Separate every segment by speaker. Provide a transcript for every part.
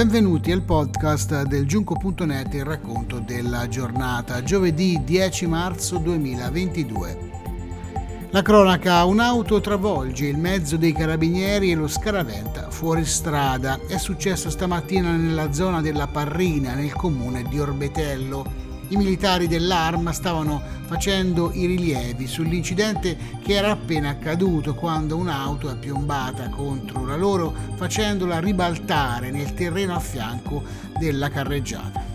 Speaker 1: Benvenuti al podcast del Giunco.net, il racconto della giornata, giovedì 10 marzo 2022. La cronaca, un'auto travolge il mezzo dei carabinieri e lo scaraventa fuori strada. È successo stamattina nella zona della Parrina, nel comune di Orbetello. I militari dell'Arma stavano facendo i rilievi sull'incidente che era appena accaduto quando un'auto è piombata contro la loro facendola ribaltare nel terreno a fianco della carreggiata.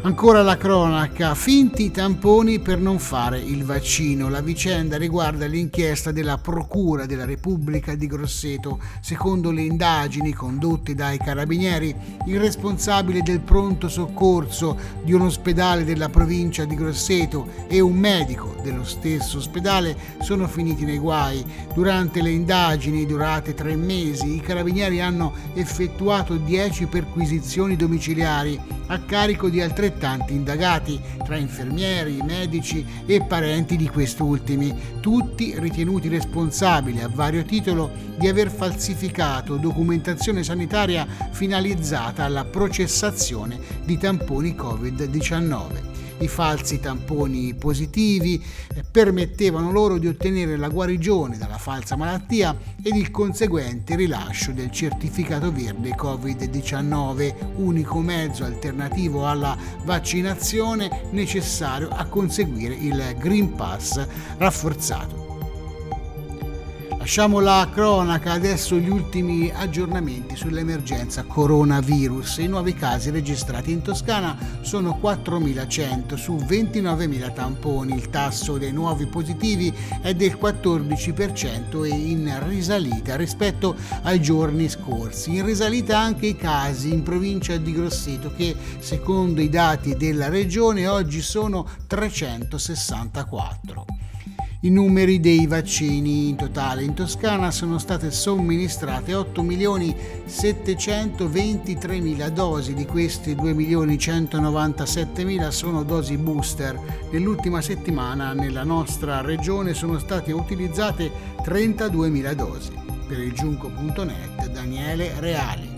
Speaker 1: Ancora la cronaca, finti tamponi per non fare il vaccino. La vicenda riguarda l'inchiesta della Procura della Repubblica di Grosseto. Secondo le indagini condotte dai carabinieri, il responsabile del pronto soccorso di un ospedale della provincia di Grosseto e un medico dello stesso ospedale sono finiti nei guai. Durante le indagini durate tre mesi, i carabinieri hanno effettuato 10 perquisizioni domiciliari a carico di altrettanti indagati, tra infermieri, medici e parenti di quest'ultimi, tutti ritenuti responsabili a vario titolo di aver falsificato documentazione sanitaria finalizzata alla processazione di tamponi Covid-19. I falsi tamponi positivi eh, permettevano loro di ottenere la guarigione dalla falsa malattia ed il conseguente rilascio del certificato verde Covid-19, unico mezzo alternativo alla vaccinazione necessario a conseguire il Green Pass rafforzato. Lasciamo la cronaca, adesso gli ultimi aggiornamenti sull'emergenza coronavirus. I nuovi casi registrati in Toscana sono 4.100 su 29.000 tamponi. Il tasso dei nuovi positivi è del 14% e in risalita rispetto ai giorni scorsi. In risalita anche i casi in provincia di Grosseto che secondo i dati della regione oggi sono 364. I numeri dei vaccini in totale in Toscana sono state somministrate 8 milioni 723 mila dosi, di queste 2 milioni 197 mila sono dosi booster. Nell'ultima settimana nella nostra regione sono state utilizzate 32 mila dosi. Per il giunco.net Daniele Reali.